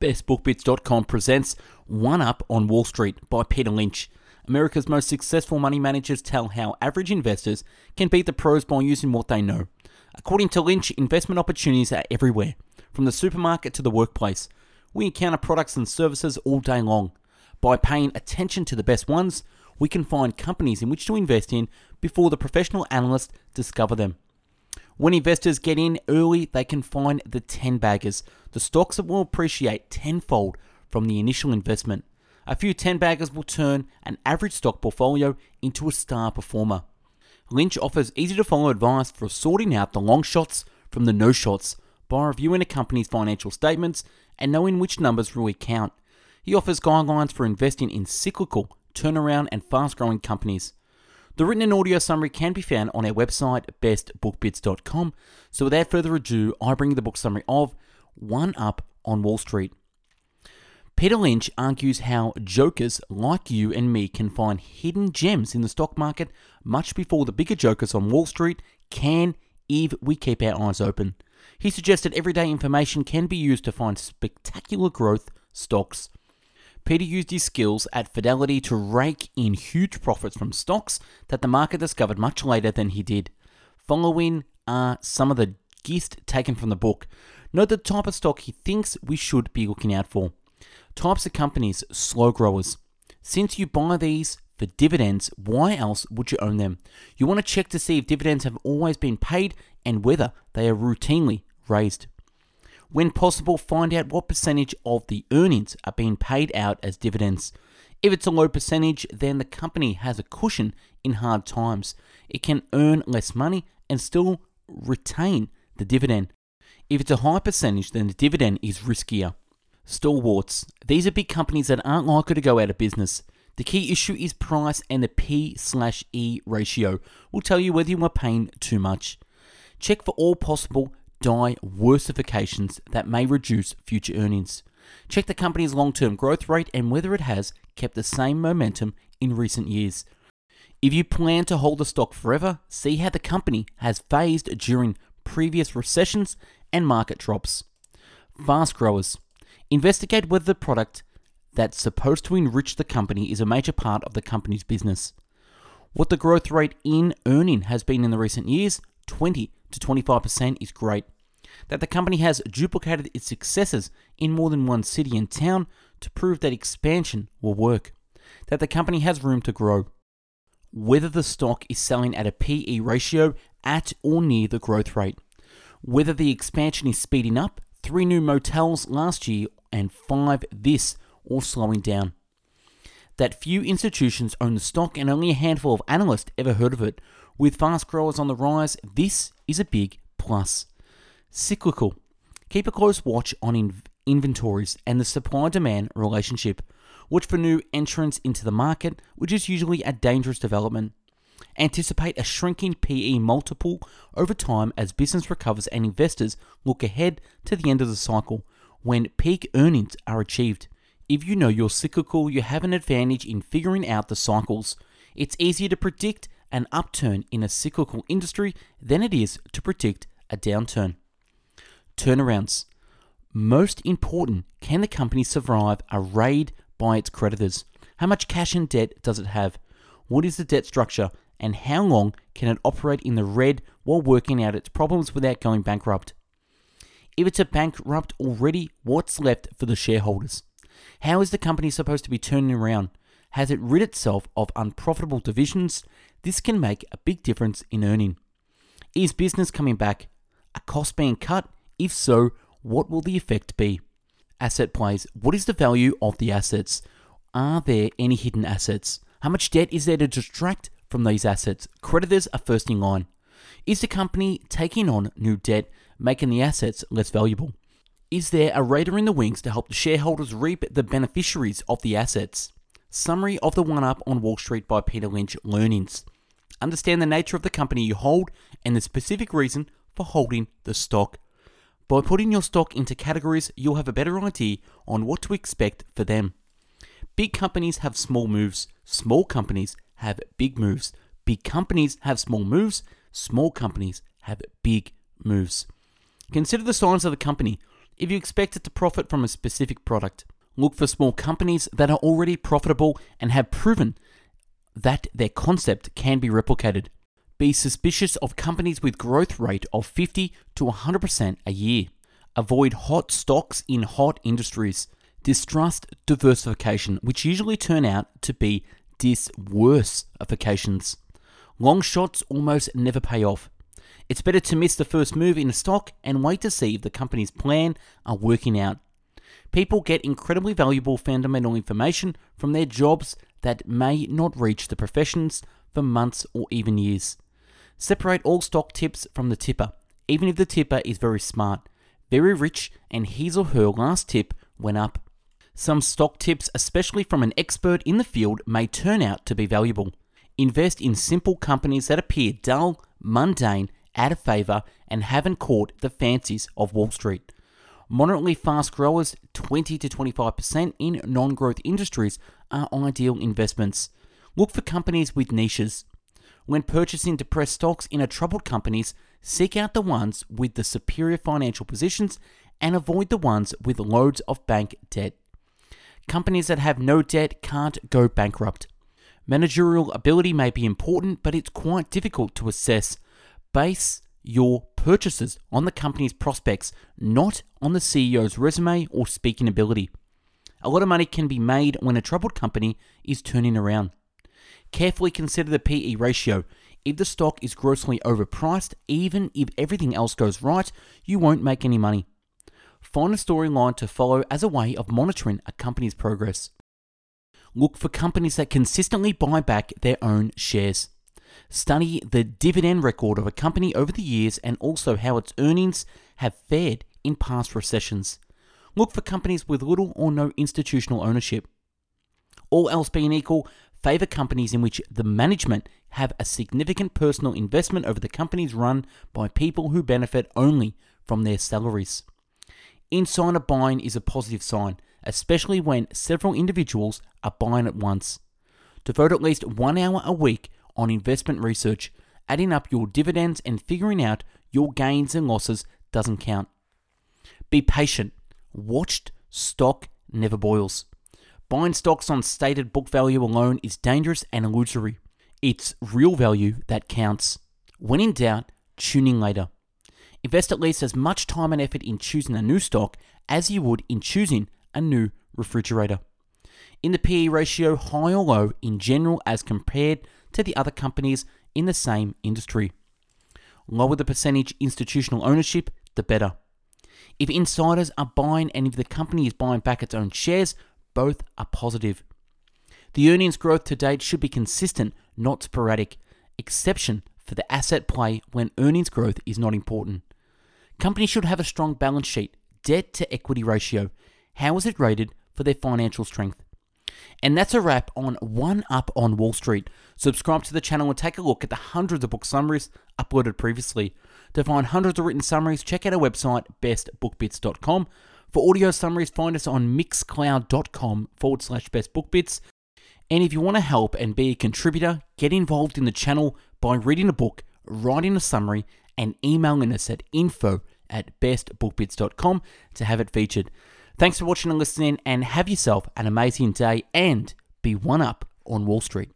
BestBookBits.com presents One Up on Wall Street by Peter Lynch. America's most successful money managers tell how average investors can beat the pros by using what they know. According to Lynch, investment opportunities are everywhere, from the supermarket to the workplace. We encounter products and services all day long. By paying attention to the best ones, we can find companies in which to invest in before the professional analysts discover them. When investors get in early, they can find the 10 baggers, the stocks that will appreciate tenfold from the initial investment. A few 10 baggers will turn an average stock portfolio into a star performer. Lynch offers easy to follow advice for sorting out the long shots from the no shots by reviewing a company's financial statements and knowing which numbers really count. He offers guidelines for investing in cyclical, turnaround, and fast growing companies. The written and audio summary can be found on our website, bestbookbits.com. So without further ado, I bring you the book summary of One Up on Wall Street. Peter Lynch argues how jokers like you and me can find hidden gems in the stock market much before the bigger jokers on Wall Street can if we keep our eyes open. He suggested everyday information can be used to find spectacular growth stocks Peter used his skills at Fidelity to rake in huge profits from stocks that the market discovered much later than he did. Following are some of the gist taken from the book. Note the type of stock he thinks we should be looking out for. Types of companies, slow growers. Since you buy these for dividends, why else would you own them? You want to check to see if dividends have always been paid and whether they are routinely raised. When possible, find out what percentage of the earnings are being paid out as dividends. If it's a low percentage, then the company has a cushion in hard times. It can earn less money and still retain the dividend. If it's a high percentage, then the dividend is riskier. Stalwarts. These are big companies that aren't likely to go out of business. The key issue is price and the P slash E ratio will tell you whether you are paying too much. Check for all possible diversifications that may reduce future earnings. Check the company's long term growth rate and whether it has kept the same momentum in recent years. If you plan to hold the stock forever, see how the company has phased during previous recessions and market drops. Fast growers. Investigate whether the product that's supposed to enrich the company is a major part of the company's business. What the growth rate in earning has been in the recent years 20 to 25% is great. That the company has duplicated its successes in more than one city and town to prove that expansion will work. That the company has room to grow. Whether the stock is selling at a PE ratio at or near the growth rate. Whether the expansion is speeding up, three new motels last year and five this, or slowing down. That few institutions own the stock and only a handful of analysts ever heard of it, with fast growers on the rise, this is a big plus. Cyclical. Keep a close watch on in- inventories and the supply demand relationship. Watch for new entrants into the market, which is usually a dangerous development. Anticipate a shrinking PE multiple over time as business recovers and investors look ahead to the end of the cycle when peak earnings are achieved. If you know you're cyclical, you have an advantage in figuring out the cycles. It's easier to predict an upturn in a cyclical industry than it is to predict a downturn. Turnarounds. Most important, can the company survive a raid by its creditors? How much cash and debt does it have? What is the debt structure? And how long can it operate in the red while working out its problems without going bankrupt? If it's a bankrupt already, what's left for the shareholders? How is the company supposed to be turning around? Has it rid itself of unprofitable divisions? This can make a big difference in earning. Is business coming back? Are costs being cut? If so, what will the effect be? Asset plays. What is the value of the assets? Are there any hidden assets? How much debt is there to distract from these assets? Creditors are first in line. Is the company taking on new debt, making the assets less valuable? Is there a raider in the wings to help the shareholders reap the beneficiaries of the assets? Summary of the One Up on Wall Street by Peter Lynch Learnings. Understand the nature of the company you hold and the specific reason for holding the stock. By putting your stock into categories, you'll have a better idea on what to expect for them. Big companies have small moves, small companies have big moves. Big companies have small moves, small companies have big moves. Consider the size of the company. If you expect it to profit from a specific product. Look for small companies that are already profitable and have proven that their concept can be replicated. Be suspicious of companies with growth rate of 50 to 100% a year. Avoid hot stocks in hot industries. Distrust diversification, which usually turn out to be disworsifications. Long shots almost never pay off. It's better to miss the first move in a stock and wait to see if the company's plan are working out. People get incredibly valuable fundamental information from their jobs that may not reach the professions for months or even years. Separate all stock tips from the tipper, even if the tipper is very smart, very rich, and his or her last tip went up. Some stock tips, especially from an expert in the field, may turn out to be valuable. Invest in simple companies that appear dull, mundane, out of favor, and haven't caught the fancies of Wall Street. Moderately fast growers, 20 to 25% in non growth industries, are ideal investments. Look for companies with niches. When purchasing depressed stocks in a troubled companies, seek out the ones with the superior financial positions and avoid the ones with loads of bank debt. Companies that have no debt can't go bankrupt. Managerial ability may be important, but it's quite difficult to assess. Base your purchases on the company's prospects, not on the CEO's resume or speaking ability. A lot of money can be made when a troubled company is turning around. Carefully consider the PE ratio. If the stock is grossly overpriced, even if everything else goes right, you won't make any money. Find a storyline to follow as a way of monitoring a company's progress. Look for companies that consistently buy back their own shares. Study the dividend record of a company over the years and also how its earnings have fared in past recessions. Look for companies with little or no institutional ownership. All else being equal, favor companies in which the management have a significant personal investment over the companies run by people who benefit only from their salaries. Insider buying is a positive sign, especially when several individuals are buying at once. Devote at least one hour a week on investment research, adding up your dividends and figuring out your gains and losses doesn't count. Be patient. Watched stock never boils. Buying stocks on stated book value alone is dangerous and illusory. It's real value that counts. When in doubt, tune in later. Invest at least as much time and effort in choosing a new stock as you would in choosing a new refrigerator. In the PE ratio, high or low in general as compared to the other companies in the same industry. Lower the percentage institutional ownership, the better. If insiders are buying and if the company is buying back its own shares, both are positive. The earnings growth to date should be consistent, not sporadic, exception for the asset play when earnings growth is not important. Companies should have a strong balance sheet, debt to equity ratio. How is it rated for their financial strength? And that's a wrap on One Up on Wall Street. Subscribe to the channel and take a look at the hundreds of book summaries uploaded previously. To find hundreds of written summaries, check out our website, bestbookbits.com. For audio summaries, find us on mixcloud.com forward slash bestbookbits. And if you want to help and be a contributor, get involved in the channel by reading a book, writing a summary, and emailing us at info at bestbookbits.com to have it featured. Thanks for watching and listening, and have yourself an amazing day and be one up on Wall Street.